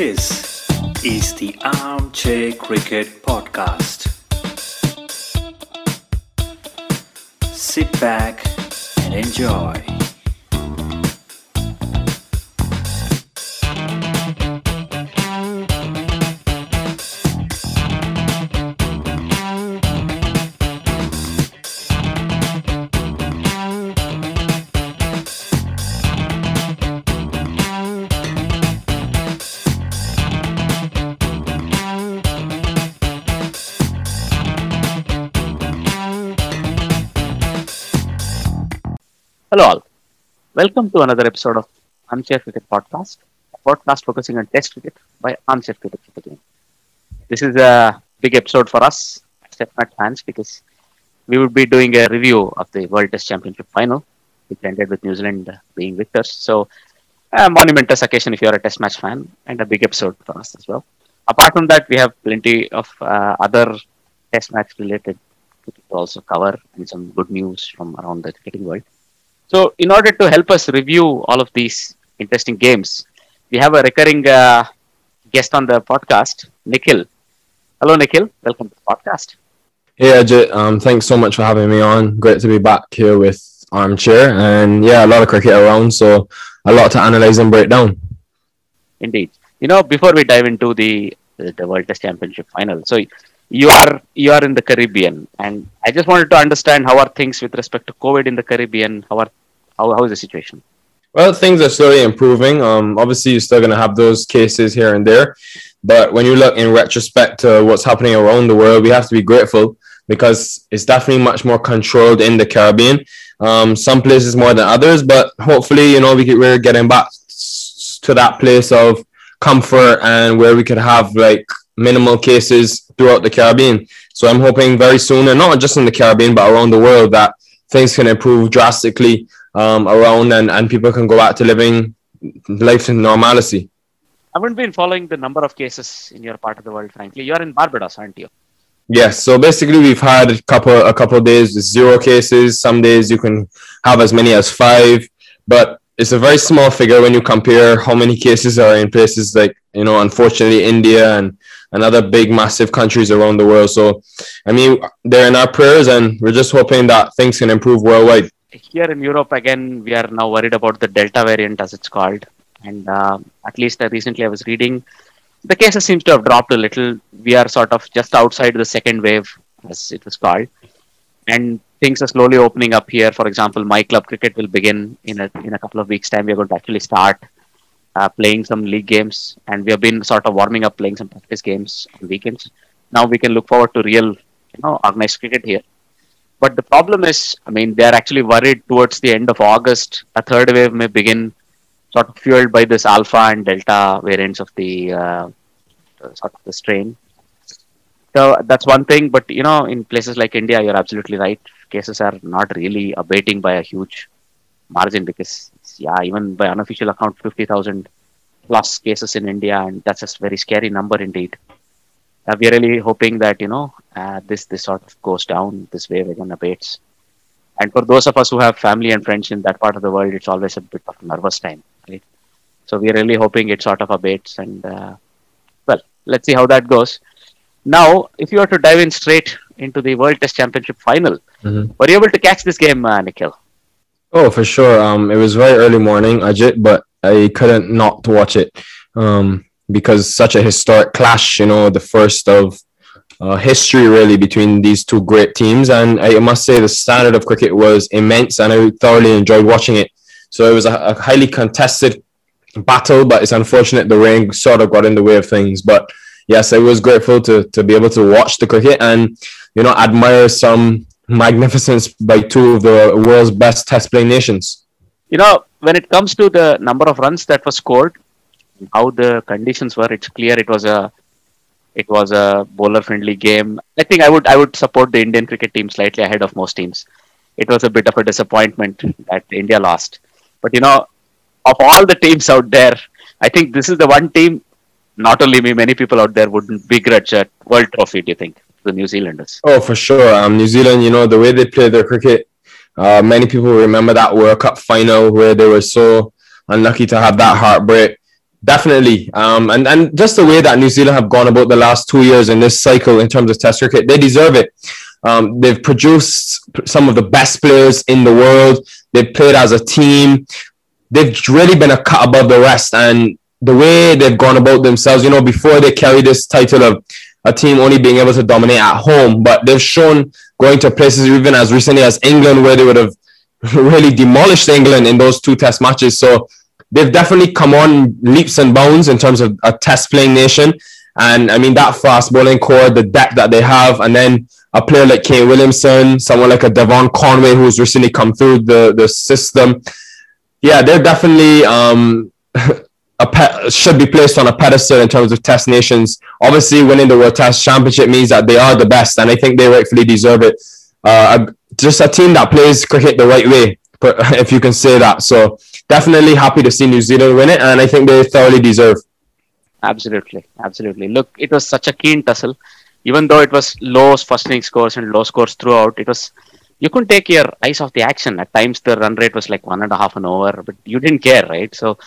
This is the Armchair Cricket Podcast. Sit back and enjoy. Hello, all. Welcome to another episode of Armchair Cricket Podcast, a podcast focusing on Test cricket by Armchair Cricket Team. This is a big episode for us, match fans, because we would be doing a review of the World Test Championship final, which ended with New Zealand being victors. So, a monumentous occasion if you're a Test match fan, and a big episode for us as well. Apart from that, we have plenty of uh, other Test match related to also cover and some good news from around the cricketing world. So, in order to help us review all of these interesting games, we have a recurring uh, guest on the podcast, Nikhil. Hello, Nikhil. Welcome to the podcast. Hey Ajit, um, thanks so much for having me on. Great to be back here with Armchair, and yeah, a lot of cricket around, so a lot to analyze and break down. Indeed. You know, before we dive into the the World Test Championship final, so you are you are in the Caribbean, and I just wanted to understand how are things with respect to COVID in the Caribbean. How are how, how is the situation? Well, things are slowly improving. Um, obviously, you're still going to have those cases here and there, but when you look in retrospect to what's happening around the world, we have to be grateful because it's definitely much more controlled in the Caribbean. Um, some places more than others, but hopefully, you know, we get, we're getting back to that place of comfort and where we could have like minimal cases throughout the Caribbean. So I'm hoping very soon, and not just in the Caribbean, but around the world, that things can improve drastically um, around and, and people can go back to living life in normalcy. I haven't been following the number of cases in your part of the world, frankly. You're in Barbados, aren't you? Yes, so basically we've had a couple a couple of days with zero cases. Some days you can have as many as five, but it's a very small figure when you compare how many cases are in places like you know, unfortunately India and and other big massive countries around the world. So, I mean, they're in our prayers, and we're just hoping that things can improve worldwide. Here in Europe, again, we are now worried about the Delta variant, as it's called. And uh, at least uh, recently I was reading, the cases seems to have dropped a little. We are sort of just outside the second wave, as it was called. And things are slowly opening up here. For example, my club cricket will begin in a, in a couple of weeks' time. We are going to actually start uh, playing some league games, and we have been sort of warming up, playing some practice games on weekends. Now we can look forward to real, you know, organized cricket here. But the problem is, I mean, they are actually worried towards the end of August, a third wave may begin, sort of fueled by this alpha and delta variants of the uh, sort of the strain. So that's one thing. But you know, in places like India, you're absolutely right. Cases are not really abating by a huge margin because yeah, even by unofficial account, 50,000 plus cases in India, and that's a very scary number indeed. Uh, we are really hoping that you know uh, this this sort of goes down, this wave again abates. And for those of us who have family and friends in that part of the world, it's always a bit of a nervous time, right? So we are really hoping it sort of abates, and uh, well, let's see how that goes. Now, if you were to dive in straight into the World Test Championship final, Mhm. were you able to catch this game, uh, Nikhil? Oh, for sure. Um, it was very early morning, Ajit, but I couldn't not watch it. Um, because such a historic clash, you know, the first of uh, history really between these two great teams. And I must say the standard of cricket was immense and I thoroughly enjoyed watching it. So it was a, a highly contested battle, but it's unfortunate the rain sort of got in the way of things. But yes, I was grateful to, to be able to watch the cricket and, you know, admire some magnificence by two of the world's best test playing nations. You know, when it comes to the number of runs that were scored, how the conditions were, it's clear it was a it was a bowler friendly game. I think I would I would support the Indian cricket team slightly ahead of most teams. It was a bit of a disappointment that India lost. But you know, of all the teams out there, I think this is the one team, not only me, many people out there wouldn't begrudge a world trophy, do you think? The New Zealanders. Oh, for sure. Um, New Zealand, you know, the way they play their cricket, uh, many people remember that World Cup final where they were so unlucky to have that heartbreak. Definitely. Um, and, and just the way that New Zealand have gone about the last two years in this cycle in terms of Test cricket, they deserve it. Um, they've produced some of the best players in the world. They've played as a team. They've really been a cut above the rest. And the way they've gone about themselves, you know, before they carry this title of a team only being able to dominate at home, but they've shown going to places even as recently as England, where they would have really demolished England in those two test matches. So they've definitely come on leaps and bounds in terms of a test playing nation. And I mean, that fast bowling core, the depth that they have, and then a player like Kane Williamson, someone like a Devon Conway who's recently come through the, the system. Yeah, they're definitely um, a pe- should be placed on a pedestal in terms of Test nations. Obviously, winning the World Test Championship means that they are the best, and I think they rightfully deserve it. Uh, just a team that plays cricket the right way, if you can say that. So definitely happy to see New Zealand win it, and I think they thoroughly deserve. Absolutely, absolutely. Look, it was such a keen tussle. Even though it was low first inning scores and low scores throughout, it was you couldn't take your eyes off the action. At times, the run rate was like one and a half an over, but you didn't care, right? So,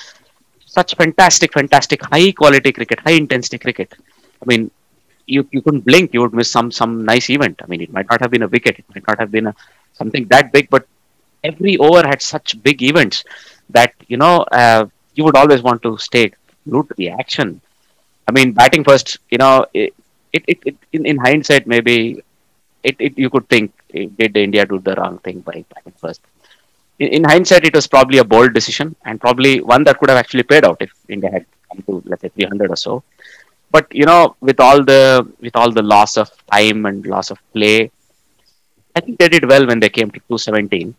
such fantastic, fantastic, high quality cricket, high intensity cricket. I mean, you, you couldn't blink, you would miss some some nice event. I mean, it might not have been a wicket, it might not have been a, something that big, but every over had such big events that you know uh, you would always want to stay glued to the action. I mean, batting first, you know, it, it, it, in, in hindsight maybe it, it you could think did India do the wrong thing by batting first. In, in hindsight, it was probably a bold decision and probably one that could have actually paid out if India had come to let's say 300 or so. But you know, with all the with all the loss of time and loss of play, I think they did well when they came to 217.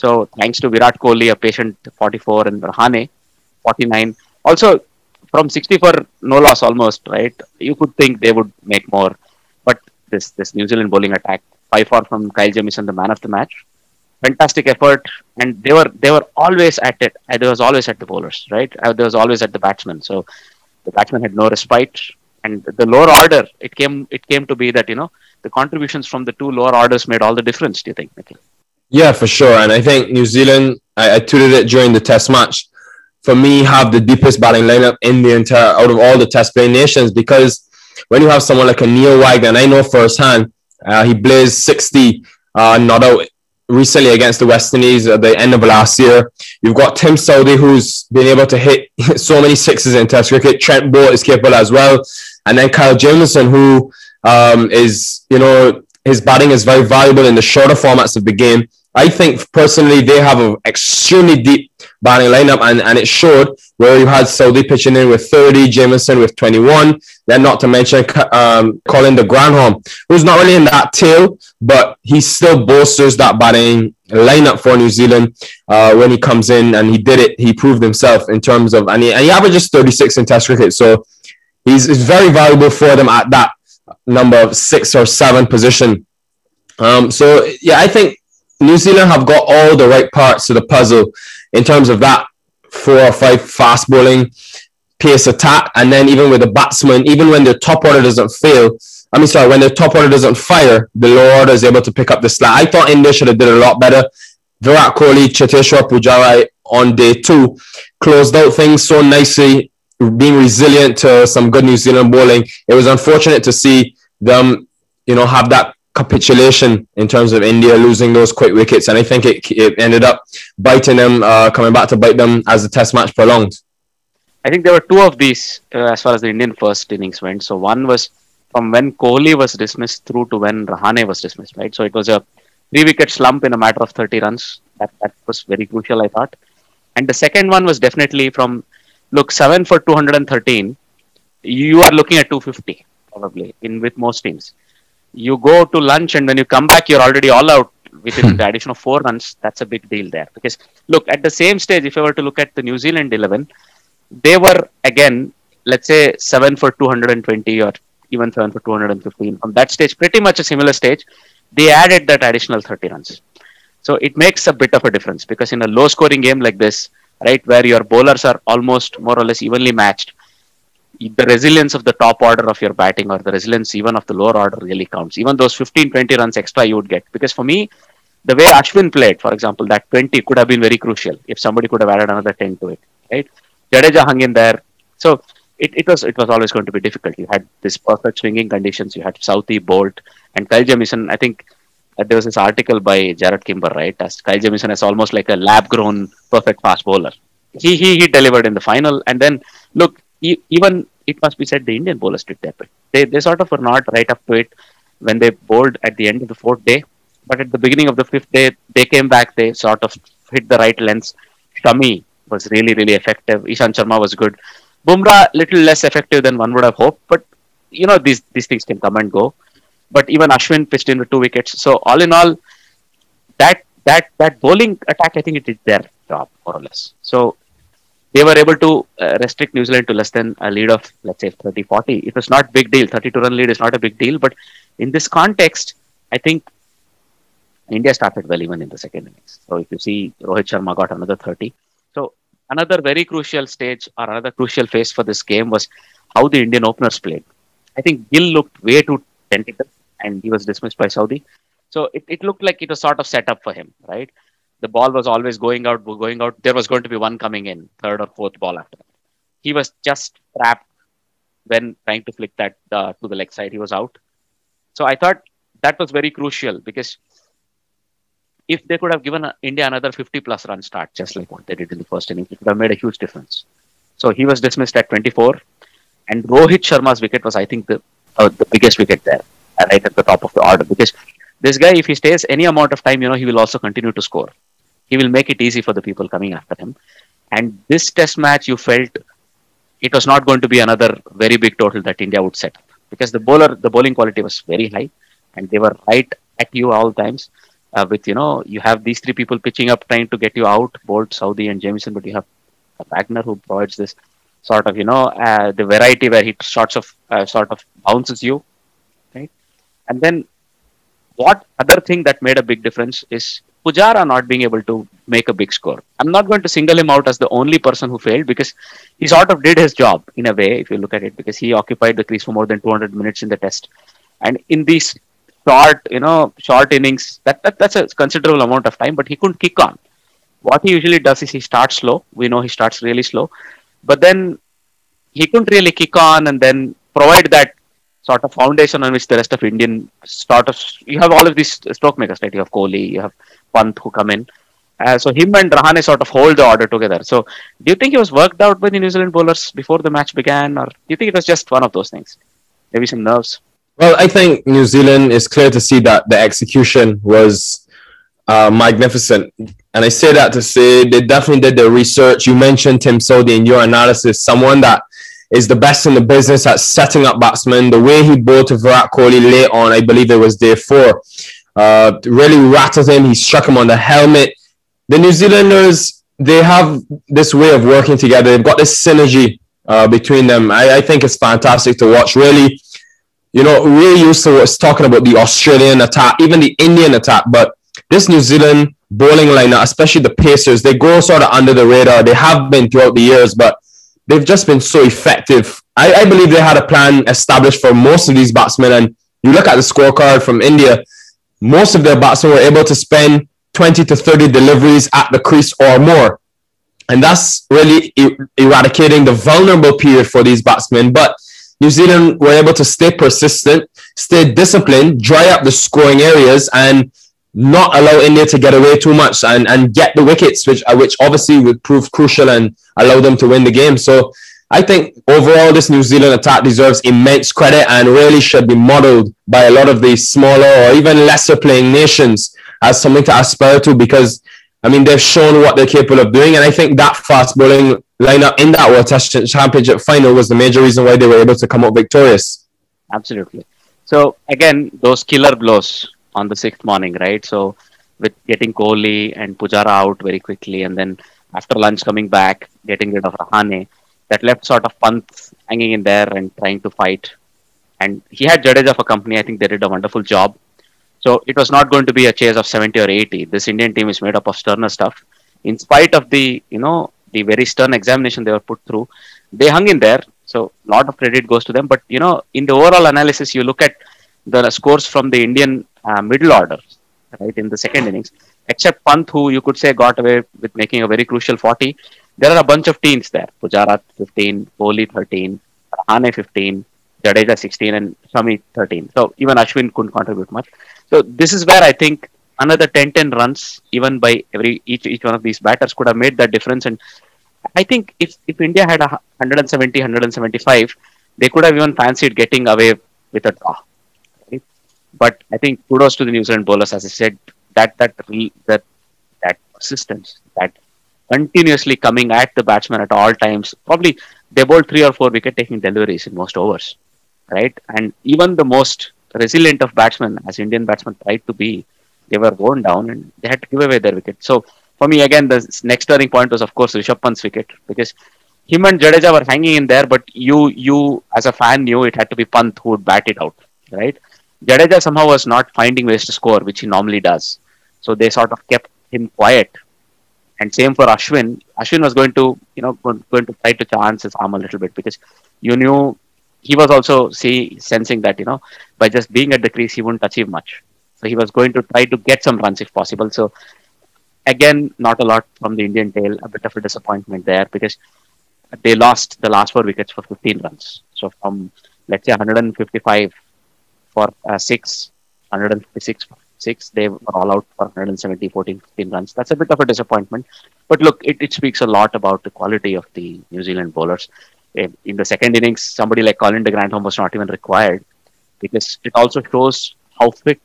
So thanks to Virat Kohli, a patient 44, and Rahane 49. Also, from 64 no loss almost, right? You could think they would make more, but this this New Zealand bowling attack, by far from Kyle Jamieson, the man of the match, fantastic effort, and they were they were always at it. Uh, There was always at the bowlers, right? Uh, There was always at the batsmen. So the batsmen had no respite, and the lower order it came it came to be that you know the contributions from the two lower orders made all the difference. Do you think, Nikhil? Yeah, for sure. And I think New Zealand, I, I tweeted it during the test match, for me, have the deepest batting lineup in the entire, out of all the test playing nations, because when you have someone like a Neil Wagner, I know firsthand, uh, he blazed 60 uh, not out recently against the West Indies at the end of last year. You've got Tim Southee, who's been able to hit so many sixes in Test cricket. Trent Boult is capable as well. And then Kyle Jamieson, who um, is, you know, his batting is very valuable in the shorter formats of the game. I think personally they have an extremely deep batting lineup, and, and it showed where you had Southee pitching in with 30, Jamieson with 21, then not to mention um, Colin de Grandhomme, who's not really in that tail, but he still bolsters that batting lineup for New Zealand uh, when he comes in, and he did it. He proved himself in terms of, and he, and he averages 36 in Test cricket, so he's, he's very valuable for them at that number six or seven position. Um, so yeah, I think New Zealand have got all the right parts to the puzzle in terms of that four or five fast bowling pace attack, and then even with the batsman, even when the top order doesn't fail, I mean, sorry, when the top order doesn't fire, the lower order is able to pick up the slack. I thought India should have did a lot better. Virat Kohli, Cheteshwar Pujara on day two closed out things so nicely, being resilient to some good New Zealand bowling. It was unfortunate to see them, you know, have that capitulation in terms of India losing those quick wickets, and I think it, it ended up biting them, uh, coming back to bite them as the Test match prolonged. I think there were two of these uh, as far as the Indian first innings went. So one was from when Kohli was dismissed through to when Rahane was dismissed, right? So it was a three wicket slump in a matter of 30 runs. That, that was very crucial, I thought. And the second one was definitely from, look, 7 for 213. You are looking at 250 probably in with most teams. You go to lunch and when you come back, you're already all out within hmm. the addition of four runs. That's a big deal there. Because look, at the same stage, if I were to look at the New Zealand 11, they were again, let's say 7 for 220 or even 7 for 215. From that stage, pretty much a similar stage, they added that additional 30 runs. So it makes a bit of a difference because in a low scoring game like this, right, where your bowlers are almost more or less evenly matched, the resilience of the top order of your batting or the resilience even of the lower order really counts. Even those 15, 20 runs extra you would get. Because for me, the way Ashwin played, for example, that 20 could have been very crucial if somebody could have added another 10 to it, right? Jadeja hung in there. So it, it was it was always going to be difficult. You had this perfect swinging conditions. You had Southee, Boult, and Kyle Jamieson. I think uh, there was this article by Jarrod Kimber, right? As Kyle Jamieson is almost like a lab-grown perfect fast bowler. He, he he delivered in the final, and then look, even it must be said the Indian bowlers did their bit. They they sort of were not right up to it when they bowled at the end of the fourth day, but at the beginning of the fifth day, they came back. They sort of hit the right lengths. Shami was really really effective. Ishant Sharma was good. Bumrah little less effective than one would have hoped, but you know these these things can come and go. But even Ashwin pitched in with two wickets. So all in all, that that that bowling attack, I think it did their job more or less. So they were able to uh, restrict New Zealand to less than a lead of let's say 30 40. It was not big deal. 32 run lead is not a big deal, but in this context, I think India started well even in the second innings. So if you see Rohit Sharma got another 30. So another very crucial stage or another crucial phase for this game was how the Indian openers played. I think Gill looked way too tentative and he was dismissed by Southee. So it, it looked like it was sort of set up for him, right? The ball was always going out, going out. There was going to be one coming in, third or fourth ball after that. He was just trapped when trying to flick that uh, to the leg side. He was out. So I thought that was very crucial because if they could have given uh, India another 50 plus run start, just like what they did in the first inning, it would have made a huge difference. So he was dismissed at 24, and Rohit Sharma's wicket was, I think, the uh, the biggest wicket there, uh, right at the top of the order. Because this guy, if he stays any amount of time, you know, he will also continue to score. He will make it easy for the people coming after him. And this Test match, you felt it was not going to be another very big total that India would set up because the bowler, the bowling quality was very high, and they were right at you all times uh, with you know you have these three people pitching up trying to get you out Boult Southee and Jamieson but you have Wagner who provides this sort of you know uh, the variety where he sorts of uh, sort of bounces you right and then what other thing that made a big difference is Pujara not being able to make a big score. I'm not going to single him out as the only person who failed because he sort of did his job in a way, if you look at it, because he occupied the crease for more than 200 minutes in the test. And in these short, you know, short innings, that, that that's a considerable amount of time, but he couldn't kick on. What he usually does is he starts slow. We know he starts really slow, but then he couldn't really kick on and then provide that sort of foundation on which the rest of Indian sort of you have all of these stroke makers, right? You have Kohli, you have Pant who come in. Uh, so him and Rahane sort of hold the order together. So do you think it was worked out by the New Zealand bowlers before the match began, or do you think it was just one of those things? Maybe some nerves. Well, I think New Zealand is clear to see that the execution was uh, magnificent. And I say that to say they definitely did their research. You mentioned Tim Southee in your analysis, someone that is the best in the business at setting up batsmen. The way he bowled to Virat Kohli late on, I believe it was day four, uh, really rattled him. He struck him on the helmet. The New Zealanders, they have this way of working together. They've got this synergy uh, between them. I, I think it's fantastic to watch. Really, you know, we're used to what's talking about the Australian attack, even the Indian attack, but this New Zealand bowling lineup, especially the Pacers, they go sort of under the radar. They have been throughout the years, but they've just been so effective. I, I believe they had a plan established for most of these batsmen. And you look at the scorecard from India, most of their batsmen were able to spend 20 to 30 deliveries at the crease or more. And that's really er- eradicating the vulnerable period for these batsmen. But New Zealand were able to stay persistent, stay disciplined, dry up the scoring areas, and not allow India to get away too much and, and get the wickets, which uh, which obviously would prove crucial and allow them to win the game. So I think overall this New Zealand attack deserves immense credit and really should be modeled by a lot of these smaller or even lesser playing nations as something to aspire to because I mean they've shown what they're capable of doing and I think that fast bowling lineup in that World Test Championship final was the major reason why they were able to come out victorious. Absolutely. So again, those killer blows on the sixth morning, right? So with getting Kohli and Pujara out very quickly, and then after lunch coming back, getting rid of Rahane, that left sort of Pant hanging in there and trying to fight. And he had Jadeja for company. I think they did a wonderful job. So it was not going to be a chase of 70 or 80. This Indian team is made up of sterner stuff. In spite of the, you know, the very stern examination they were put through, they hung in there. So a lot of credit goes to them. But, you know, in the overall analysis, you look at the scores from the Indian uh, middle order, right, in the second innings, except Pant, who you could say got away with making a very crucial 40. there are a bunch of teens there. Pujara 15, Kohli 13, Rahane 15, Jadeja 16, and Shami 13. So even Ashwin couldn't contribute much. So this is where I think another 10 10 runs, even by every each each one of these batters, could have made that difference. And I think if, if India had a 170, 175, they could have even fancied getting away with a draw. But I think kudos to the New Zealand bowlers, as I said, that that re, that that persistence, that continuously coming at the batsman at all times. Probably they bowled three or four wicket taking deliveries in most overs, right? And even the most resilient of batsmen, as Indian batsmen tried to be, they were worn down and they had to give away their wicket. So for me, again, the next turning point was of course Rishabh Pant's wicket because him and Jadeja were hanging in there, but you you as a fan knew it had to be Pant who would bat it out, right? Jadeja somehow was not finding ways to score, which he normally does. So they sort of kept him quiet and same for Ashwin. Ashwin was going to, you know, going to try to chance his arm a little bit because you knew he was also see sensing that you know by just being at the crease he wouldn't achieve much. So he was going to try to get some runs if possible. So again, not a lot from the Indian tail. A bit of a disappointment there because they lost the last four wickets for 15 runs. So from let's say 155 for uh, six, 156 six. They were all out for 170, 14, 15 runs. That's a bit of a disappointment. But look, it, it speaks a lot about the quality of the New Zealand bowlers. In the second innings, somebody like Colin de Grandhomme was not even required because it also shows how fit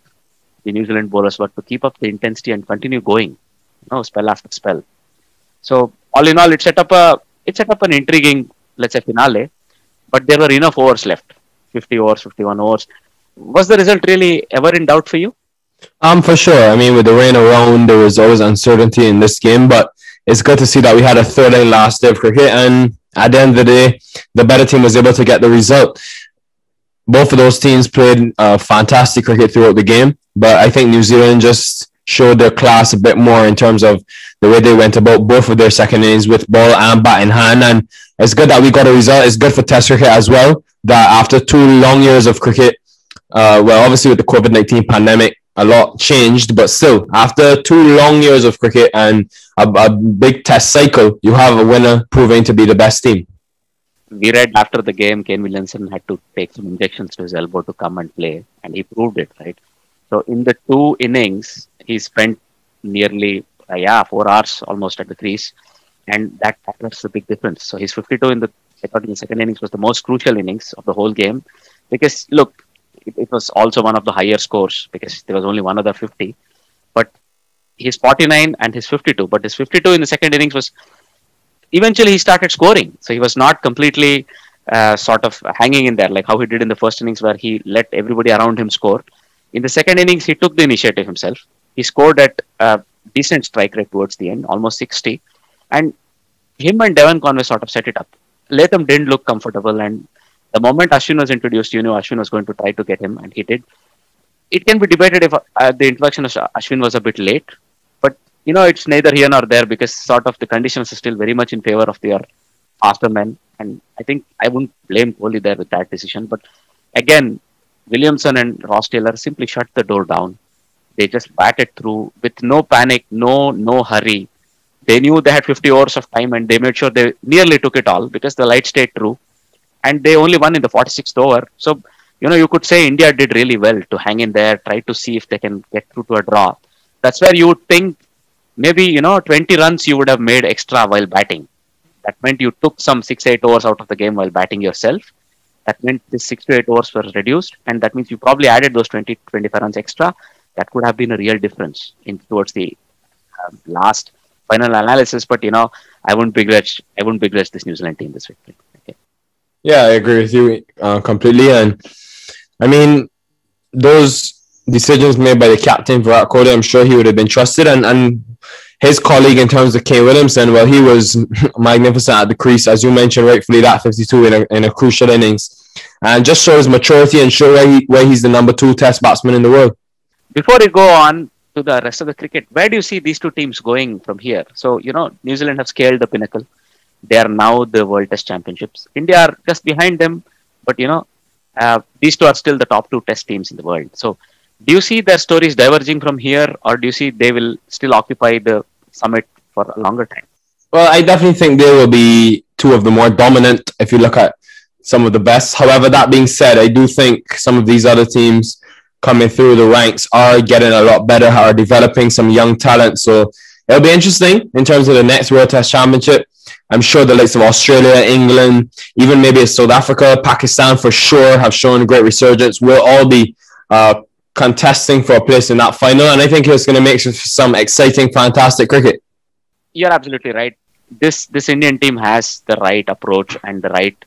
the New Zealand bowlers were to keep up the intensity and continue going, you know, spell after spell. So all in all, it set up a it set up an intriguing, let's say, finale. But there were enough overs left, 50 overs, 51 overs. Was the result really ever in doubt for you? Um, for sure. I mean, with the rain around, there was always uncertainty in this game, but it's good to see that we had a third and last day of cricket, and at the end of the day, the better team was able to get the result. Both of those teams played uh, fantastic cricket throughout the game, but I think New Zealand just showed their class a bit more in terms of the way they went about both of their second innings with ball and bat in hand. And it's good that we got a result. It's good for Test cricket as well. That after two long years of cricket, uh, well, obviously with the COVID nineteen pandemic, a lot changed, but still, after two long years of cricket and a, a, big test cycle, you have a winner proving to be the best team. We read after the game, Kane Williamson had to take some injections to his elbow to come and play, and he proved it, right? So in the two innings, he spent nearly uh, yeah four hours almost at the crease, and that that was the big difference. So his 52 in the I thought in the second innings was the most crucial innings of the whole game, because look, it, it, was also one of the higher scores because there was only one other 50. But his 49 and his 52. But his 52 in the second innings was eventually he started scoring. So he was not completely uh, sort of hanging in there like how he did in the first innings where he let everybody around him score. In the second innings, he took the initiative himself. He scored at a decent strike rate towards the end, almost 60. And him and Devon Conway sort of set it up. Latham didn't look comfortable and the moment Ashwin was introduced, you knew Ashwin was going to try to get him, and he did. It can be debated if uh, the introduction of Ashwin was a bit late, but you know it's neither here nor there because sort of the conditions are still very much in favor of their faster men, and I think I wouldn't blame Kohli there with that decision. But again, Williamson and Ross Taylor simply shut the door down. They just batted through with no panic, no no hurry. They knew they had 50 hours of time, and they made sure they nearly took it all because the light stayed true and they only won in the 46th over. So, you know, you could say India did really well to hang in there, try to see if they can get through to a draw. That's where you would think maybe, you know, 20 runs you would have made extra while batting. That meant you took some 6 8 overs out of the game while batting yourself. That meant the 6 to 8 overs were reduced, and that means you probably added those 20 25 runs extra. That could have been a real difference in towards the um, last final analysis. But you know, I wouldn't begrudge I wouldn't begrudge this New Zealand team this victory. Yeah, I agree with you uh, completely. And I mean, those decisions made by the captain Virat Kohli, I'm sure he would have been trusted. And and his colleague in terms of Kane Williamson, well, he was magnificent at the crease, as you mentioned rightfully, that 52 in a, in a crucial innings, and just shows maturity and show where, he, where he's the number two Test batsman in the world. Before we go on to the rest of the cricket, where do you see these two teams going from here? So you know, New Zealand have scaled the pinnacle they are now the World Test Championships. India are just behind them, but you know, uh, these two are still the top two Test teams in the world. So, do you see their stories diverging from here, or do you see they will still occupy the summit for a longer time? Well, I definitely think they will be two of the more dominant if you look at some of the best. However, that being said, I do think some of these other teams coming through the ranks are getting a lot better, are developing some young talent. So it'll be interesting in terms of the next World Test Championship. I'm sure the likes of Australia, England, even maybe South Africa, Pakistan for sure have shown great resurgence. We'll all be uh, contesting for a place in that final, and I think it's going to make some exciting, fantastic cricket. You're absolutely right. This this Indian team has the right approach and the right,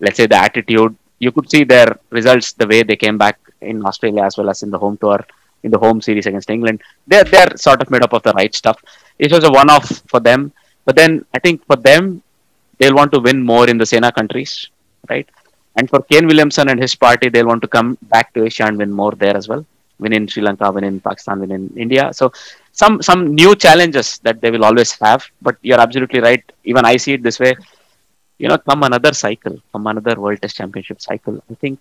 let's say, the attitude. You could see their results the way they came back in Australia as well as in the home tour, in the home series against England. They're they're sort of made up of the right stuff. It was a one-off for them, but then I think for them, they'll want to win more in the Sena countries, right? And for Kane Williamson and his party, they'll want to come back to Asia and win more there as well. Win in Sri Lanka, win in Pakistan, win in India. So some some new challenges that they will always have. But you're absolutely right. Even I see it this way. You know, come another cycle, come another World Test Championship cycle. I think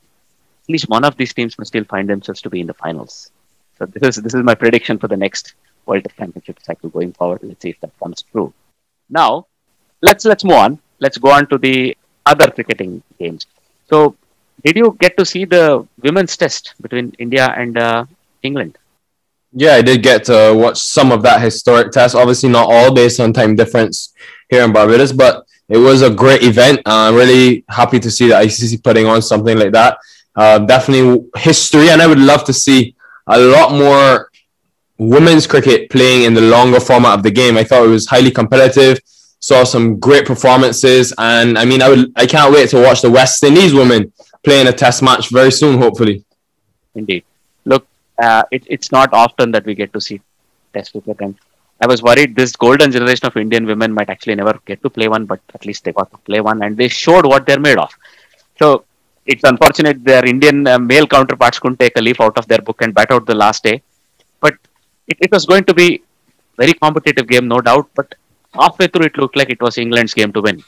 at least one of these teams must still find themselves to be in the finals. So this is this is my prediction for the next World Test Championship cycle going forward. Let's see if that comes true. Now, let's let's move on. Let's go on to the other cricketing games. So, did you get to see the women's test between India and uh, England? Yeah, I did get to watch some of that historic test. Obviously, not all based on time difference here in Barbados, but it was a great event. Uh, I'm really happy to see the ICC putting on something like that. Uh, definitely history, and I would love to see a lot more women's cricket playing in the longer format of the game. I thought it was highly competitive. Saw some great performances, and I mean, I would, I can't wait to watch the West Indies women playing a Test match very soon, hopefully. Indeed. Look, uh, it, it's not often that we get to see Test cricket, and I was worried this golden generation of Indian women might actually never get to play one, but at least they got to play one, and they showed what they're made of. So it's unfortunate their Indian uh, male counterparts couldn't take a leaf out of their book and bat out the last day. But it, it was going to be very competitive game, no doubt. But halfway through, it looked like it was England's game to win,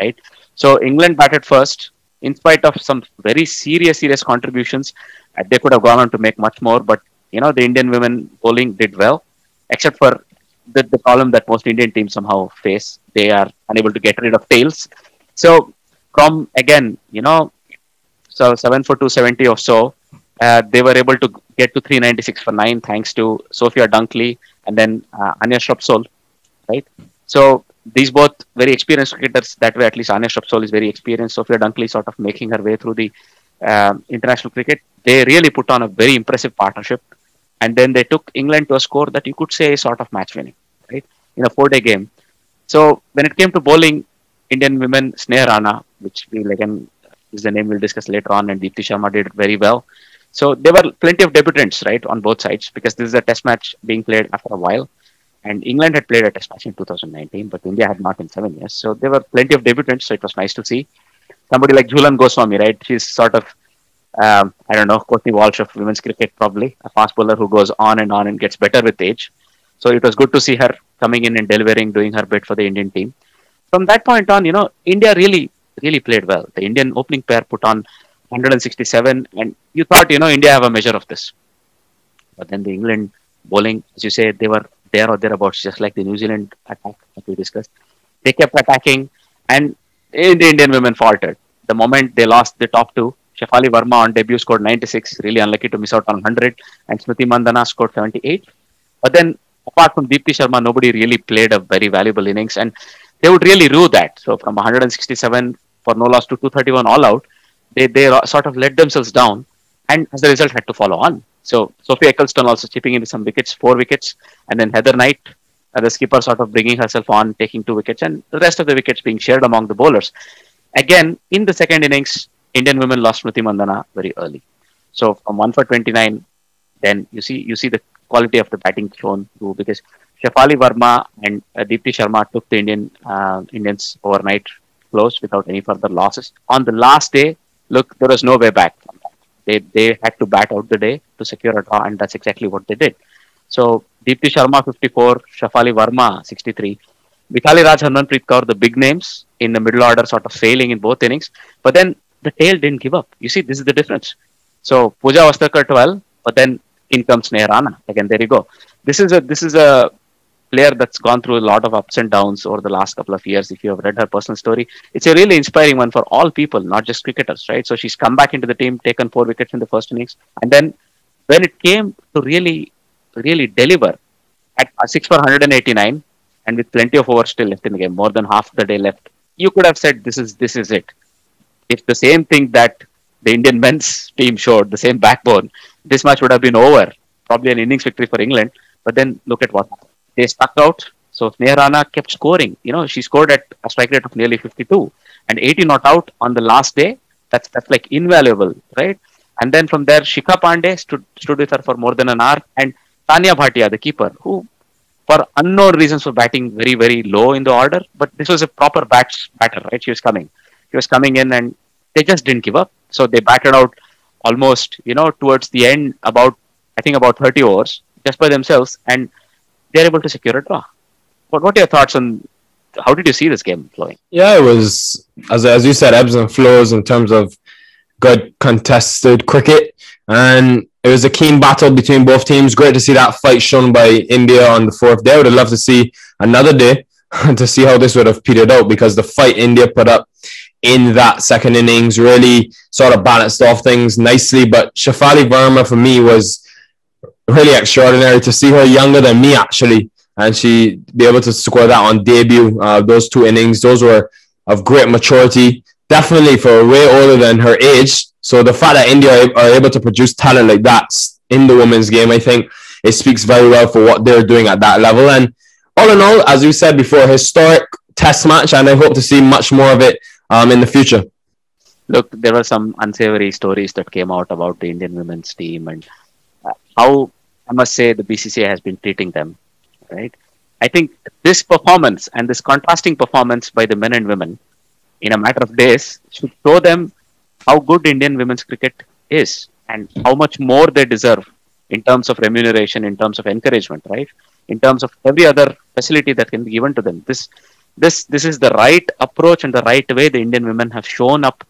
right? So England batted first, in spite of some very serious, serious contributions. Uh, they could have gone on to make much more, but you know the Indian women bowling did well, except for the, the problem that most Indian teams somehow face. They are unable to get rid of tails. So from again, you know, so 7 for 270 or so. Uh, they were able to get to 396 for 9 thanks to Sophia Dunkley and then uh, Anya right? So these both very experienced cricketers. That way, at least Anya Shrubsole is very experienced. Sophia Dunkley sort of making her way through the uh, international cricket. They really put on a very impressive partnership. And then they took England to a score that you could say is sort of match winning, right? In a four day game. So when it came to bowling, Indian women, Sneha Rana, which we again is the name we'll discuss later on, and Deepti Sharma did very well. So there were plenty of debutants, right, on both sides because this is a test match being played after a while. And England had played a test match in 2019, but India had not in seven years. So there were plenty of debutants, so it was nice to see. Somebody like Jhulan Goswami, right? She's sort of, um, I don't know, Courtney Walsh of women's cricket, probably a fast bowler who goes on and on and gets better with age. So it was good to see her coming in and delivering, doing her bit for the Indian team. From that point on, you know, India really really played well. The Indian opening pair put on 167, and you thought, you know, India have a measure of this. But then the England bowling, as you say, they were there or thereabouts, just like the New Zealand attack that we discussed. They kept attacking, and the Indian women faltered. The moment they lost the top two, Shafali Verma on debut scored 96, really unlucky to miss out on 100, and Smriti Mandhana scored 78. But then, apart from Deepti Sharma, nobody really played a very valuable innings, and they would really rue that. So from 167 for no loss to 231 all out, they, they sort of let themselves down and as a result had to follow on. So Sophie Ecclestone also chipping in with some wickets, four wickets, and then Heather Knight, uh, the skipper, sort of bringing herself on, taking two wickets, and the rest of the wickets being shared among the bowlers. Again, in the second innings, Indian women lost Smriti Mandhana very early. So from one for 29, then you see you see the quality of the batting shown too, because Shafali Verma and uh, Deepti Sharma took the Indian uh, Indians overnight close without any further losses. On the last day, look, there was no way back. They, they had to bat out the day to secure a draw, and that's exactly what they did. So, Deepti Sharma 54, Shafali Verma 63. Mithali Raj Harmanpreet Kaur, the big names in the middle order, sort of failing in both innings. But then the tail didn't give up. You see, this is the difference. So Pooja Vastrakar 12, but then in comes Sneha Again, there you go. This is a this is a player that's gone through a lot of ups and downs over the last couple of years. If you have read her personal story, it's a really inspiring one for all people, not just cricketers, right? So she's come back into the team, taken four wickets in the first innings, and then when it came to really, really deliver at six for 189, and with plenty of overs still left in the game, more than half the day left, you could have said this is this is it. If the same thing that the Indian men's team showed, the same backbone, this match would have been over. Probably an innings victory for England. But then look at what happened. They stuck out. So Sneha Rana kept scoring. You know, she scored at a strike rate of nearly 52 and 80 not out on the last day. That's that's like invaluable, right? And then from there, Shikha Pandey stood stood with her for more than an hour, and Tanya Bhatia, the keeper, who for unknown reasons were batting very very low in the order, but this was a proper bats batter, right? She was coming, she was coming in, and they just didn't give up. So they batted out almost, you know, towards the end, about I think about 30 overs just by themselves, and they're able to secure a draw. What what are your thoughts on how did you see this game flowing? Yeah, it was as as you said, ebbs and flows in terms of good contested cricket, and it was a keen battle between both teams. Great to see that fight shown by India on the fourth day. I would have loved to see another day to see how this would have petered out because the fight India put up in that second innings really sort of balanced off things nicely. But Shafali Verma for me was really extraordinary to see her younger than me actually, and she be able to score that on debut. Uh, those two innings, those were of great maturity, definitely for way older than her age. So the fact that India are able to produce talent like that in the women's game, I think it speaks very well for what they're doing at that level. And all in all, as we said before, historic test match, and I hope to see much more of it um, in the future. Look, there were some unsavory stories that came out about the Indian women's team and how I must say the BCCI has been treating them. Right, I think this performance and this contrasting performance by the men and women in a matter of days should show them how good Indian women's cricket is and how much more they deserve in terms of remuneration, in terms of encouragement, right? In terms of every other facility that can be given to them. This this this is the right approach and the right way the Indian women have shown up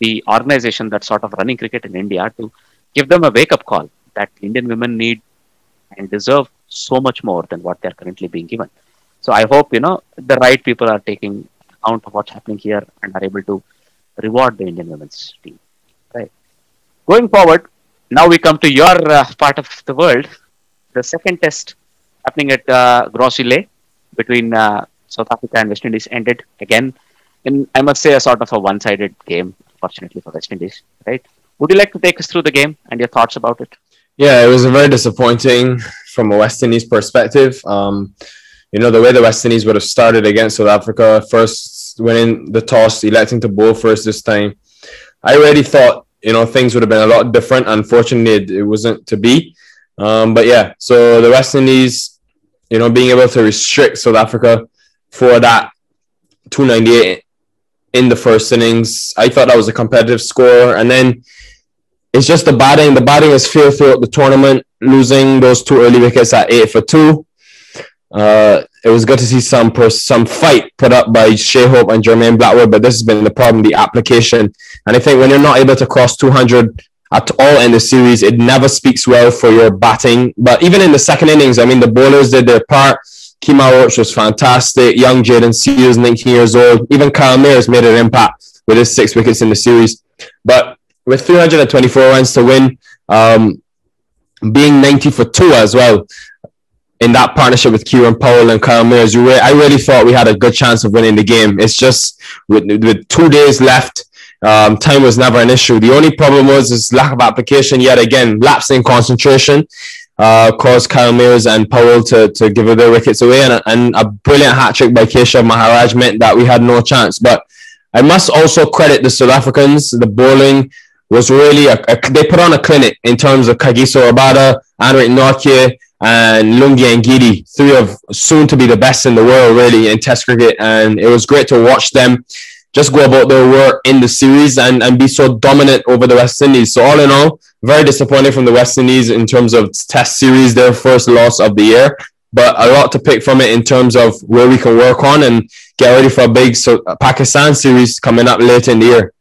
the organization that's sort of running cricket in India to give them a wake up call that Indian women need and deserve so much more than what they're currently being given. So I hope you know the right people are taking account of what's happening here and are able to reward the Indian women's team. Right. Going forward, now we come to your uh, part of the world. The second test happening at uh, between uh, South Africa and West Indies ended again in, I must say, a sort of a one-sided game, fortunately for West Indies. Right. Would you like to take us through the game and your thoughts about it? Yeah, it was very disappointing from a West Indies perspective. Um, you know, the way the West Indies would have started against South Africa, first winning the toss, electing to bowl first this time. I already thought, you know, things would have been a lot different. Unfortunately, it, it wasn't to be. Um, but yeah, so the West Indies, you know, being able to restrict South Africa for that 298 in the first innings, I thought that was a competitive score. And then it's just the batting. The batting is failed throughout the tournament, losing those two early wickets at eight for two. Uh, it was good to see some pers- some fight put up by Shai Hope and Jermaine Blackwood, but this has been the problem, the application. And I think when you're not able to cross 200 at all in the series, it never speaks well for your batting. But even in the second innings, I mean, the bowlers did their part. Kemar Roach was fantastic. Young Jayden Seales, 19 years old. Even Kyle Mayers made an impact with his six wickets in the series. But with 324 runs to win, um, being 90 for two as well in that partnership with Kieran Powell and Kyle Mayers, re- I really thought we had a good chance of winning the game. It's just with, with two days left, um, time was never an issue. The only problem was this lack of application yet again, lapsing concentration. Uh, caused Kyle Mayers and Powell to, to give their wickets away, and, and a brilliant hat trick by Keshav Maharaj meant that we had no chance. But I must also credit the South Africans, the bowling, was really a, a, they put on a clinic in terms of Kagiso Rabada, Anrich Nortje, and Lungi Ngidi, three of soon to be the best in the world, really, in Test cricket. And it was great to watch them just go about their work in the series and, and be so dominant over the West Indies. So, all in all, very disappointed from the West Indies in terms of Test series, their first loss of the year. But a lot to pick from it in terms of where we can work on and get ready for a big so, Pakistan series coming up later in the year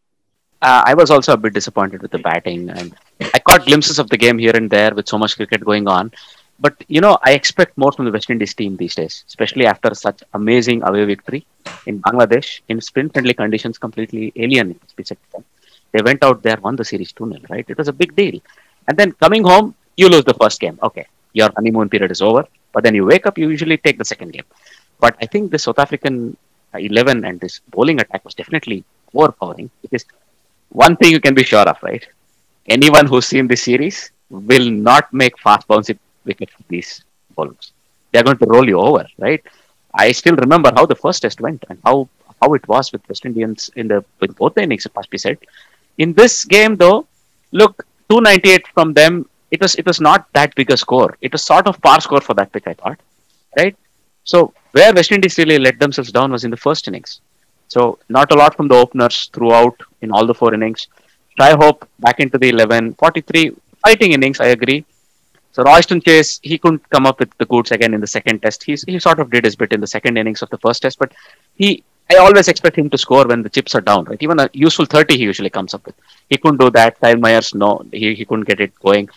uh, I was also a bit disappointed with the batting, and I caught glimpses of the game here and there with so much cricket going on. But you know, I expect more from the West Indies team these days, especially after such amazing away victory in Bangladesh in sprint-friendly conditions, completely alien. They went out there, won the series 2-0, right? It was a big deal. And then coming home, you lose the first game. Okay, your honeymoon period is over. But then you wake up, you usually take the second game. But I think the South African uh, 11 and this bowling attack was definitely overpowering because one thing you can be sure of, right? Anyone who's seen this series will not make fast bouncy wicket for these bowlers. They're going to roll you over, right? I still remember how the first test went and how how it was with West Indians in the with both the innings, it must be said. In this game, though, look, 298 from them. It was it was not that big a score. It was sort of par score for that pitch, I thought, right? So where West Indies really let themselves down was in the first innings. So not a lot from the openers throughout in all the four innings. Shai Hope back into the 11, 43 fighting innings. I agree. So Royston Chase, he couldn't come up with the goods again in the second test. He's, he sort of did his bit in the second innings of the first test, but he I always expect him to score when the chips are down, right? Even a useful 30 he usually comes up with. He couldn't do that. Kyle Myers, no, he, he couldn't get it going.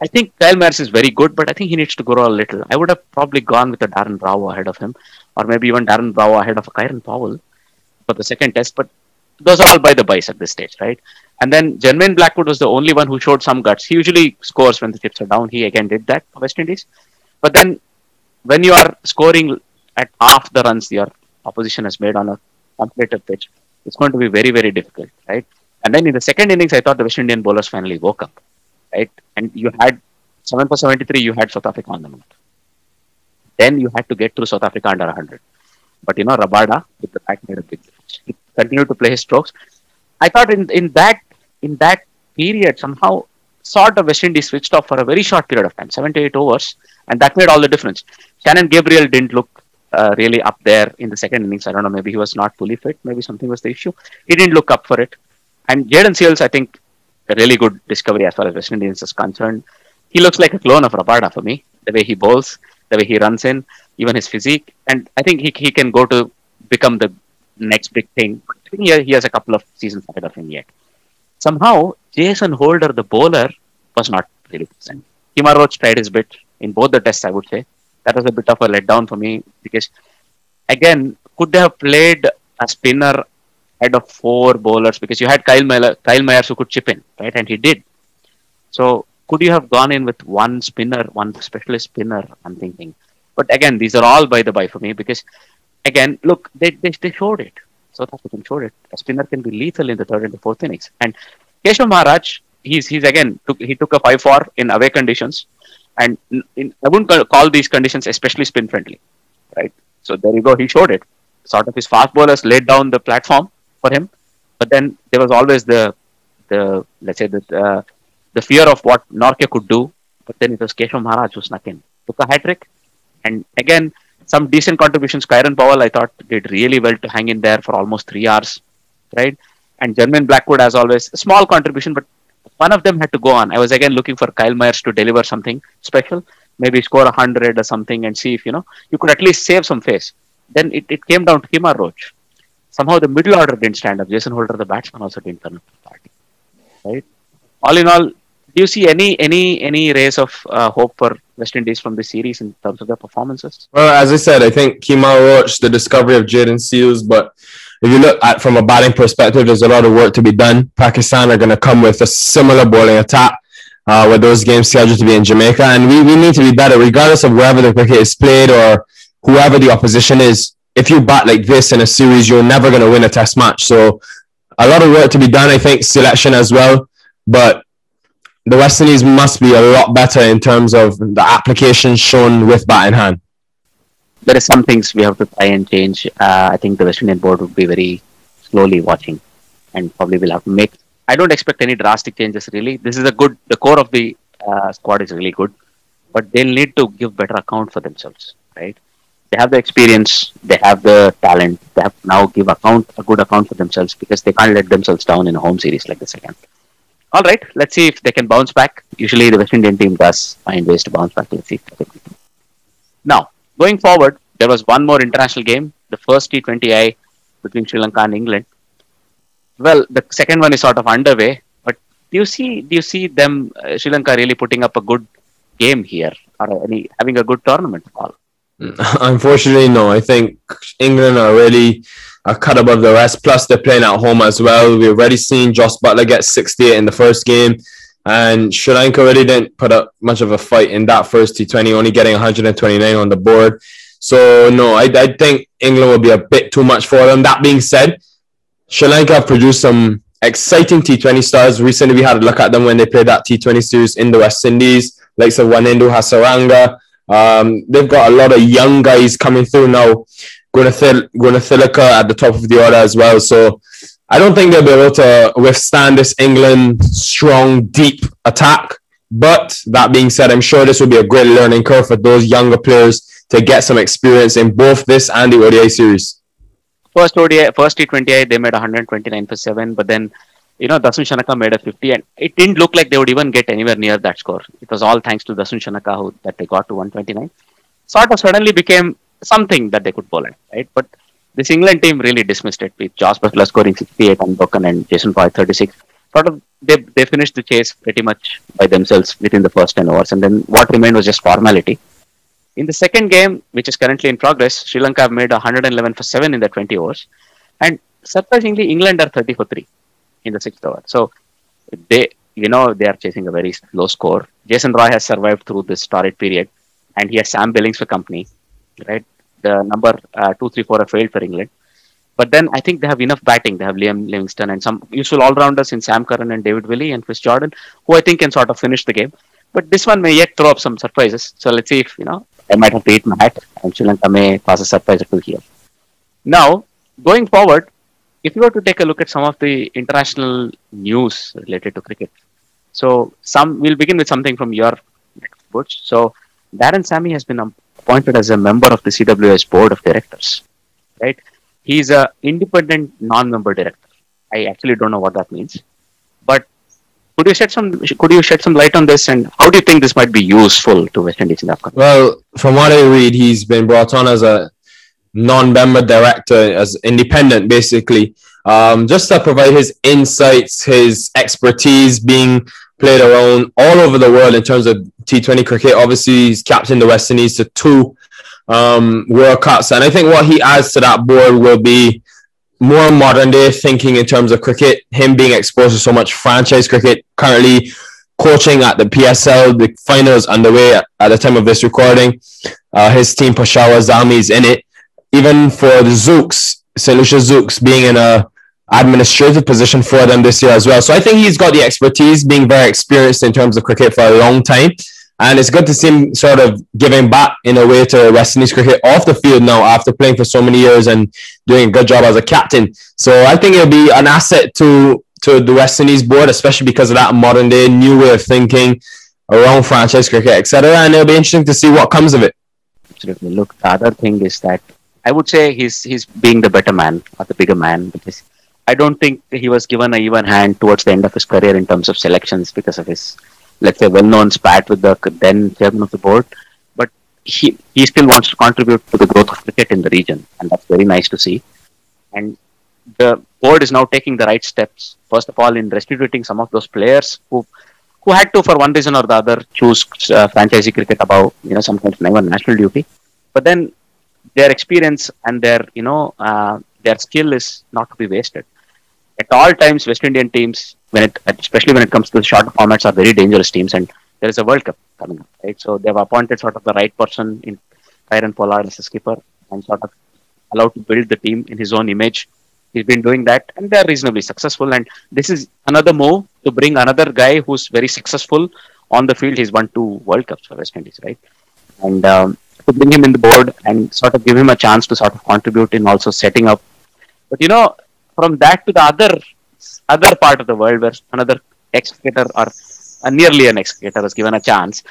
I think Kyle Myers is very good, but I think he needs to grow a little. I would have probably gone with a Darren Bravo ahead of him, or maybe even Darren Bravo ahead of a Kieran Powell for the second test, but those are all by the bys at this stage, right? And then Jermaine Blackwood was the only one who showed some guts. He usually scores when the chips are down. He again did that for West Indies. But then when you are scoring at half the runs your opposition has made on a competitive pitch, it's going to be very, very difficult, right? And then in the second innings, I thought the West Indian bowlers finally woke up, right? And you had 7 for 73, you had South Africa on the mount. Then you had to get through South Africa under 100. But you know, Rabada with the back made a big difference. He continued to play his strokes. I thought in, in that in that period somehow sort of West Indies switched off for a very short period of time, 78 overs, and that made all the difference. Shannon Gabriel didn't look uh, really up there in the second innings. I don't know, maybe he was not fully fit, maybe something was the issue. He didn't look up for it. And Jayden Seales, I think, a really good discovery as far as West Indians is concerned. He looks like a clone of Rabada for me, the way he bowls, the way he runs in, even his physique. And I think he, he can go to become the next big thing. I think he, he has a couple of seasons ahead of him yet. Somehow, Jason Holder, the bowler, was not really present. Kemar Roach tried his bit in both the tests, I would say. That was a bit of a letdown for me because, again, could they have played a spinner head of four bowlers because you had Kyle, Kyle Myers who could chip in, right? And he did. So, could you have gone in with one spinner, one specialist spinner? I'm thinking. But again, these are all by the by for me because, again, look, they, they, they showed it. South African showed it. A spinner can be lethal in the third and the fourth innings. And Keshav Maharaj, he's he's again took he took a five four in away conditions, and in, I wouldn't call these conditions especially spin friendly, right? So there you go. He showed it. Sort of his fast bowlers laid down the platform for him, but then there was always the the let's say the uh, the fear of what Nortje could do. But then it was Keshav Maharaj who snuck in, took a hat trick, and again some decent contributions. Kieran Powell, I thought, did really well to hang in there for almost three hours, right? And Jermaine Blackwood, as always, a small contribution, but one of them had to go on. I was again looking for Kyle Myers to deliver something special, maybe score a hundred or something, and see if you know you could at least save some face. Then it, it came down to Kemar Roach. Somehow the middle order didn't stand up. Jason Holder, the batsman, also didn't turn up to the party. Right. All in all, do you see any any any rays of uh, hope for West Indies from this series in terms of their performances? Well, as I said, I think Kemar Roach, the discovery of Jayden Seales, but if you look at from a batting perspective, there's a lot of work to be done. Pakistan are going to come with a similar bowling attack. Uh, with those games scheduled to be in Jamaica, and we, we need to be better, regardless of wherever the cricket is played or whoever the opposition is. If you bat like this in a series, you're never going to win a test match. So, a lot of work to be done. I think selection as well, but the West Indies must be a lot better in terms of the application shown with bat in hand. There are some things we have to try and change. Uh, I think the West Indian board would be very slowly watching, and probably will have to make. I don't expect any drastic changes really. This is a good. The core of the uh, squad is really good, but they'll need to give better account for themselves, right? They have the experience, they have the talent. They have now give account a good account for themselves because they can't let themselves down in a home series like the second all right, let's see if they can bounce back. Usually, the West Indian team does find ways to bounce back. Let's see. Now, going forward, there was one more international game, the first T20I between Sri Lanka and England. Well, the second one is sort of underway, but do you see do you see them uh, Sri Lanka really putting up a good game here? or any having a good tournament all. Unfortunately, no. I think England are really a cut above the rest. Plus, they're playing at home as well. We've already seen Jos Buttler get 68 in the first game, and Sri Lanka really didn't put up much of a fight in that first T20, only getting 129 on the board. So, no, I, I think England will be a bit too much for them. That being said, Sri Lanka have produced some exciting T20 stars. Recently, we had a look at them when they played that T20 series in the West Indies, like so Wanindu Hasaranga. Um, they've got a lot of young guys coming through now. Gunathil- Gunathilaka at the top of the order as well. So I don't think they'll be able to withstand this England strong, deep attack. But that being said, I'm sure this will be a great learning curve for those younger players to get some experience in both this and the ODI series. First ODI, first T20I, they made 129 for seven, but then you know Dasun Shanaka made a 50, and it didn't look like they would even get anywhere near that score. It was all thanks to Dasun Shanaka who, that they got to 129. Sort of suddenly became something that they could bowl at, right? But this England team really dismissed it with Jos Buttler scoring 68 on unbroken and Jason Roy 36. Sort of they, they finished the chase pretty much by themselves within the first 10 overs, and then what remained was just formality. In the second game, which is currently in progress, Sri Lanka have made 111 for 7 in the 20 overs. And surprisingly, England are 30 for 3 in the sixth over. So they, you know, they are chasing a very low score. Jason Roy has survived through this torrid period, and he has Sam Billings for company, right? The number uh, two, three, four have failed for England. But then I think they have enough batting. They have Liam Livingstone and some useful all rounders in Sam Curran and David Willey and Chris Jordan, who I think can sort of finish the game. But this one may yet throw up some surprises. So let's see if, you know, I might have to eat my hat and Sri Lanka may pass a surprise or two here. Now, going forward, if you were to take a look at some of the international news related to cricket, so some we'll begin with something from your books. So Darren Sammy has been appointed as a member of the CWI board of directors. Right, he's a independent non-member director. I actually don't know what that means, but could you shed some could you shed some light on this and how do you think this might be useful to West Indies in the upcoming? Well, from what I read, he's been brought on as a non-member director, as independent, basically, um, just to provide his insights, his expertise, being played around all over the world in terms of T20 cricket. Obviously, he's captained the West Indies to two um, World Cups, and I think what he adds to that board will be more modern day thinking in terms of cricket. Him being exposed to so much franchise cricket, currently coaching at the PSL. The finals underway at, at the time of this recording. Uh, his team Peshawar Zalmi is in it even for the Zouks, St. Lucia Zouks being in a administrative position for them this year as well. So I think he's got the expertise, being very experienced in terms of cricket for a long time. And it's good to see him sort of giving back in a way to West Indies cricket off the field now after playing for so many years and doing a good job as a captain. So I think it'll be an asset to to the West Indies board, especially because of that modern day new way of thinking around franchise cricket, etc. And it'll be interesting to see what comes of it. Absolutely. Look, the other thing is that I would say he's he's being the better man or the bigger man because I don't think he was given a even hand towards the end of his career in terms of selections because of his let's say well-known spat with the then chairman of the board. But he he still wants to contribute to the growth of cricket in the region, and that's very nice to see. And the board is now taking the right steps. First of all, in restituting some of those players who who had to, for one reason or the other, choose uh, franchisee cricket above you know sometimes never national duty. But then their experience and their you know uh, their skill is not to be wasted. At all times, West Indian teams, when it especially when it comes to the short formats, are very dangerous teams, and there is a World Cup coming up, right? So they've appointed sort of the right person in Kieron Pollard as a skipper, and sort of allowed to build the team in his own image. He's been doing that, and they're reasonably successful. And this is another move to bring another guy who's very successful on the field. He's won two World Cups for West Indies, right? And um, to bring him in the board and sort of give him a chance to sort of contribute in also setting up. But you know, from that to the other other part of the world where another ex cricketer or uh, nearly an ex cricketer was given a chance.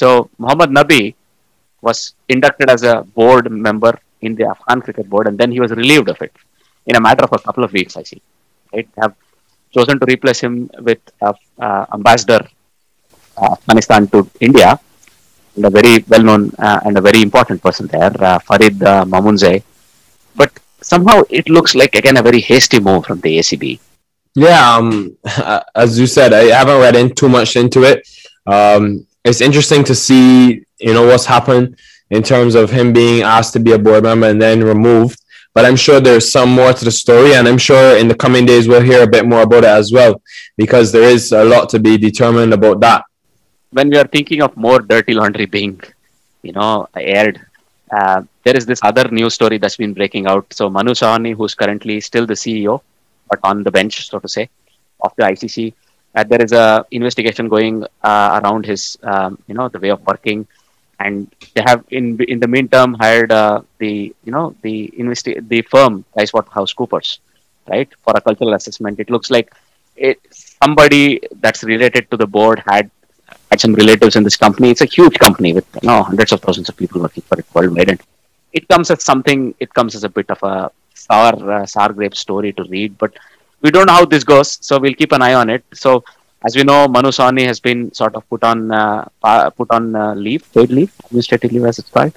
So Muhammad Nabi was inducted as a board member in the Afghan cricket board, and then he was relieved of it in a matter of a couple of weeks. I see. Right, have chosen to replace him with uh, uh, ambassador uh, Afghanistan to India, and a very well-known uh, and a very important person there, uh, Farid uh, Mamundzay. But somehow it looks like again a very hasty move from the ACB. Yeah, um, as you said, I haven't read in too much into it. Um, it's interesting to see you know, what's happened in terms of him being asked to be a board member and then removed. But I'm sure there's some more to the story, and I'm sure in the coming days we'll hear a bit more about it as well, because there is a lot to be determined about that. When we are thinking of more dirty laundry being, you know, aired, uh, there is this other news story that's been breaking out. So Manu Sawhney, who's currently still the CEO, but on the bench, so to say, of the ICC, uh, there is a investigation going uh, around his, um, you know, the way of working and they have in in the meantime hired uh, the you know the investi- the firm PricewaterhouseCoopers, right, for a cultural assessment. It looks like it, somebody that's related to the board had had some relatives in this company. It's a huge company with you know hundreds of thousands of people working for it worldwide, and it comes as something. It comes as a bit of a sour uh, sour grape story to read, but we don't know how this goes, so we'll keep an eye on it. So as we know, Manu Sawhney has been sort of put on uh, put on uh, leave, paid leave, administrative leave as it's called.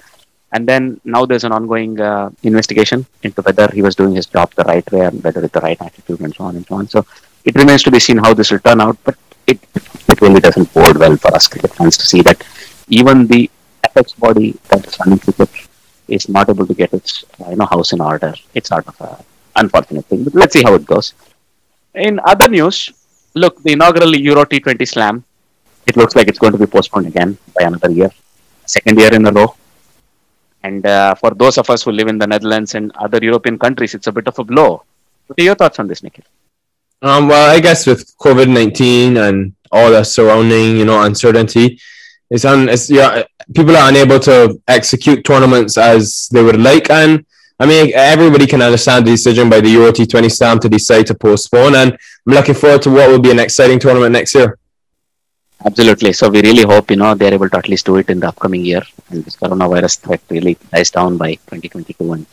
And then now there's an ongoing uh, investigation into whether he was doing his job the right way and whether with the right attitude and so on and so on. So it remains to be seen how this will turn out, but it, it really doesn't bode well for us cricket fans to see that even the apex body that is running cricket is not able to get its you know house in order. It's sort of a unfortunate thing, but let's see how it goes. In other news, look, the inaugural Euro T20 Slam, it looks like it's going to be postponed again by another year, second year in a row. And uh, for those of us who live in the Netherlands and other European countries, it's a bit of a blow. What are your thoughts on this, Nikhil? Um, well, I guess with COVID nineteen and all the surrounding, you know, uncertainty, it's un, it's yeah, people are unable to execute tournaments as they would like, and I mean, everybody can understand the decision by the Euro T20 Slam to decide to postpone, and I'm looking forward to what will be an exciting tournament next year. Absolutely. So we really hope you know they're able to at least do it in the upcoming year, and this coronavirus threat really dies down by 2022. And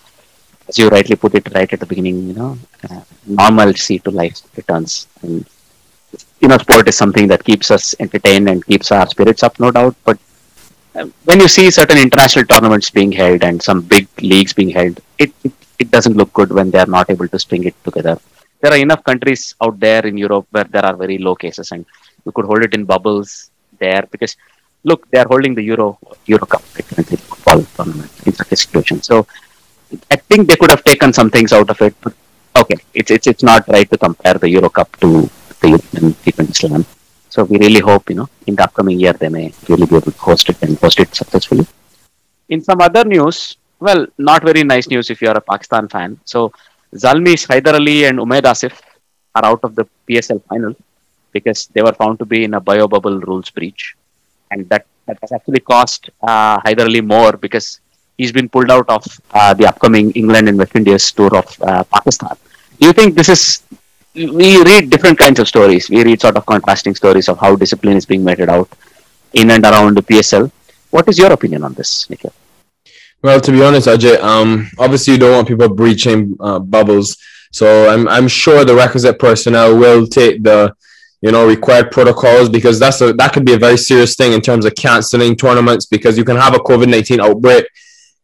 as you rightly put it, right at the beginning, you know, uh, normalcy to life returns. And you know, sport is something that keeps us entertained and keeps our spirits up, no doubt. But when you see certain international tournaments being held and some big leagues being held, it, it, it doesn't look good when they are not able to string it together. There are enough countries out there in Europe where there are very low cases, and you could hold it in bubbles there because look, they are holding the Euro Euro Cup football tournament in such a situation. So I think they could have taken some things out of it. But okay, it's it's it's not right to compare the Euro Cup to the European T20 Slam. So we really hope, you know, in the upcoming year they may really be able to host it and host it successfully. In some other news, well, not very nice news if you are a Pakistan fan. So Zalmi Haider Ali and Umaid Asif are out of the PSL final because they were found to be in a bio bubble rules breach, and that that has actually cost uh, Ali more because he's been pulled out of uh, the upcoming England and West Indies tour of uh, Pakistan. Do you think this is we read different kinds of stories. We read sort of contrasting stories of how discipline is being meted out in and around the PSL. What is your opinion on this, Nikhil? Well, to be honest, Ajay, um, obviously you don't want people breaching uh, bubbles. So I'm I'm sure the requisite personnel will take the you know required protocols because that's a that could be a very serious thing in terms of canceling tournaments because you can have a COVID nineteen outbreak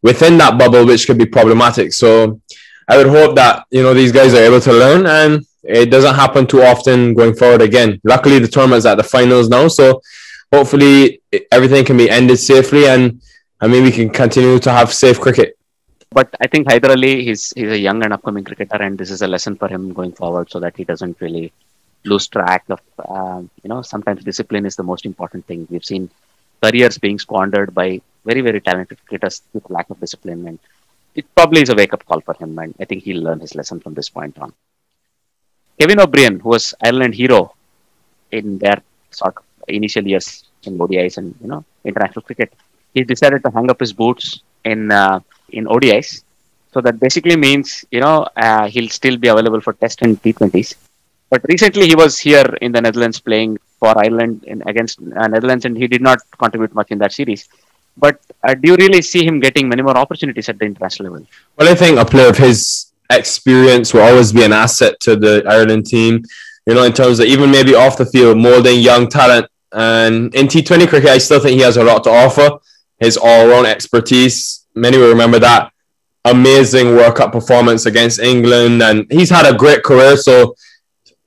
within that bubble, which could be problematic. So I would hope that you know these guys are able to learn and it doesn't happen too often going forward again. Luckily, the tournament's at the finals now, so hopefully everything can be ended safely, and I mean we can continue to have safe cricket. But I think Haider Ali, he's he's a young and upcoming cricketer, and this is a lesson for him going forward, so that he doesn't really lose track of. Um, you know, sometimes discipline is the most important thing. We've seen careers being squandered by very very talented cricketers with lack of discipline, and it probably is a wake up call for him. And I think he'll learn his lesson from this point on. Kevin O'Brien, who was Ireland hero in their sort of initial years in ODIs and you know international cricket, he decided to hang up his boots in uh, in ODIs. So that basically means you know uh, he'll still be available for Test and T20s. But recently he was here in the Netherlands playing for Ireland in, against uh, Netherlands, and he did not contribute much in that series. But uh, do you really see him getting many more opportunities at the international level? Well, I think a player of his experience will always be an asset to the Ireland team. You know, in terms of even maybe off the field, molding young talent. And in T20 cricket, I still think he has a lot to offer. His all-round expertise. Many will remember that amazing World Cup performance against England, and he's had a great career. So,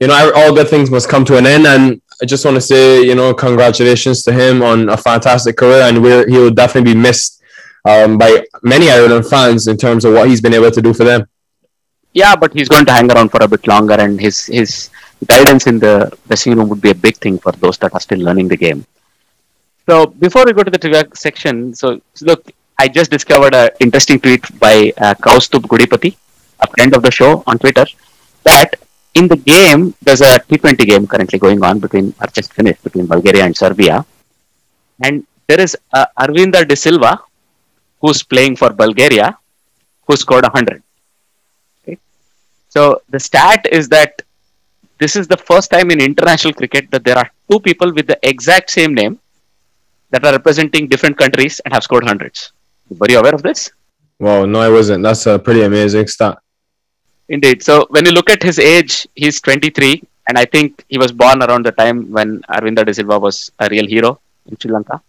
you know, all good things must come to an end. And I just want to say, you know, congratulations to him on a fantastic career, and we're, he will definitely be missed um, by many Ireland fans in terms of what he's been able to do for them. Yeah, but he's going to hang around for a bit longer, and his his guidance in the dressing room would be a big thing for those that are still learning the game. So before we go to the trivia section, so look, I just discovered an interesting tweet by uh, Kaustub Gudipati, a friend of the show on Twitter, that in the game there's a T20 game currently going on between or just finished between Bulgaria and Serbia, and there is uh, Aravinda de Silva who's playing for Bulgaria who scored 100. Okay? So the stat is that this is the first time in international cricket that there are two people with the exact same name that are representing different countries and have scored hundreds. Were you aware of this? Wow, no, I wasn't. That's a pretty amazing stat. Indeed. So when you look at his age, he's 23, and I think he was born around the time when Aravinda de Silva was a real hero in Sri Lanka,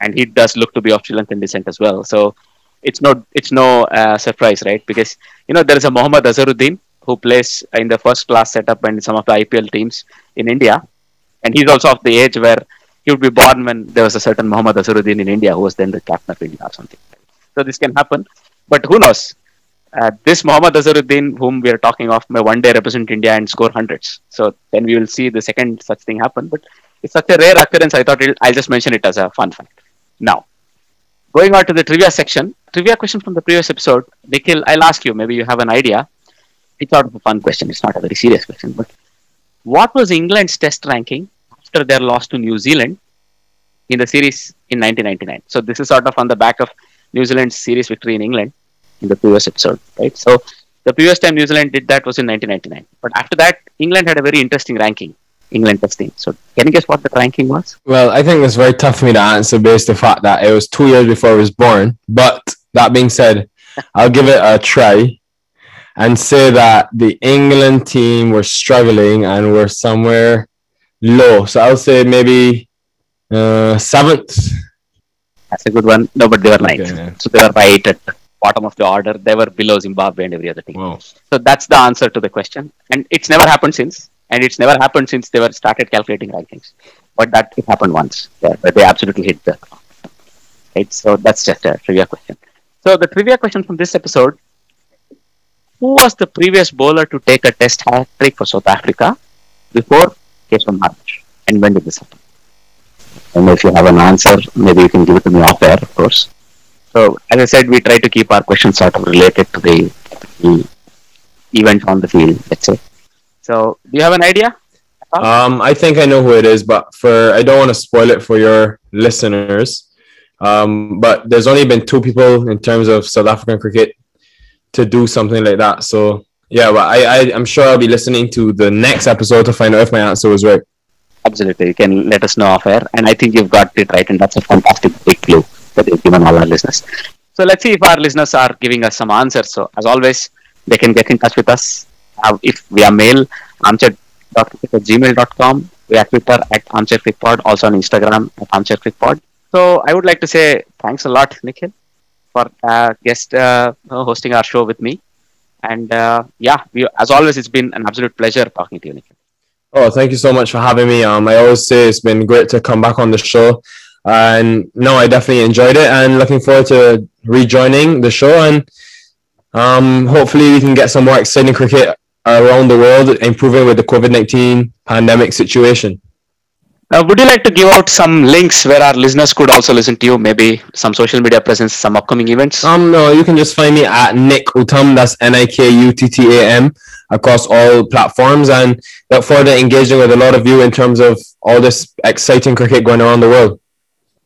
and he does look to be of Sri Lankan descent as well. So it's no it's no uh, surprise, right? Because you know there is a Mohammad Azharuddin who plays in the first class setup and some of the IPL teams in India, and he's also of the age where he would be born when there was a certain Mohammad Azharuddin in India who was then the captain of India or something. So this can happen, but who knows? Uh, this Mohammad Azharuddin, whom we are talking of, may one day represent India and score hundreds. So then we will see the second such thing happen. But it's such a rare occurrence. I thought I'll just mention it as a fun fact. Now, going on to the trivia section, trivia question from the previous episode. Nikhil, I'll ask you. Maybe you have an idea. It's sort of a fun question. It's not a very serious question. But what was England's Test ranking after their loss to New Zealand in the series in 1999? So this is sort of on the back of New Zealand's series victory in England in the previous episode, right? So the previous time New Zealand did that was in 1999. But after that, England had a very interesting ranking. England testing. So can you guess what the ranking was? Well, I think it's very tough for me to answer based on the fact that it was two years before I was born. But that being said, I'll give it a try and say that the England team were struggling and were somewhere low. So I'll say maybe uh, seventh. That's a good one. No, but they were ninth. Okay. So they were right at the bottom of the order. They were below Zimbabwe and every other team. Wow. So that's the answer to the question. And it's never happened since. And it's never happened since they were started calculating rankings. But that it happened once, yeah, where they absolutely hit the. Right. So that's just a trivia question. So the trivia question from this episode: Who was the previous bowler to take a Test hat trick for South Africa before Keshav Maharaj? And when did this happen? And if you have an answer, maybe you can give it to me off air, of course. So, as I said, we try to keep our questions sort of related to the, the event on the field, let's say. So, do you have an idea? Um, I think I know who it is, but for I don't want to spoil it for your listeners. Um, but there's only been two people in terms of South African cricket to do something like that. So yeah, but I, I I'm sure I'll be listening to the next episode to find out if my answer was right. Absolutely. You can let us know off air. And I think you've got it right. And that's a fantastic big clue that you've given all our listeners. So, let's see if our listeners are giving us some answers. So, as always, they can get in touch with us uh, if via mail, armchair.cricket at gmail.com, via Twitter at armchaircrickpod, also on Instagram at armchaircrickpod. So, I would like to say thanks a lot, Nikhil, for uh, guest uh, hosting our show with me. And uh, yeah, we, as always, it's been an absolute pleasure talking to you, Nikhil. Oh, thank you so much for having me. Um, I always say it's been great to come back on the show, and no, I definitely enjoyed it, and looking forward to rejoining the show, and um, hopefully we can get some more exciting cricket around the world, improving with the COVID nineteen pandemic situation. Uh, would you like to give out some links where our listeners could also listen to you? Maybe some social media presence, some upcoming events. Um, no, you can just find me at Nick Uttam. That's N I K U T T A M across all platforms, and look forward to engaging with a lot of you in terms of all this exciting cricket going around the world.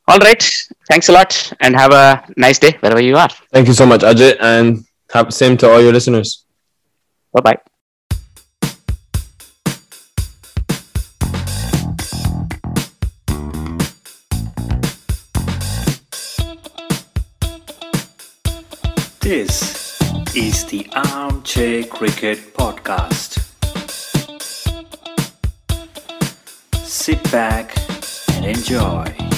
All right. Thanks a lot, and have a nice day wherever you are. Thank you so much, Ajit, and have same to all your listeners. Bye bye. This is the Armchair Cricket Podcast. Sit back and enjoy.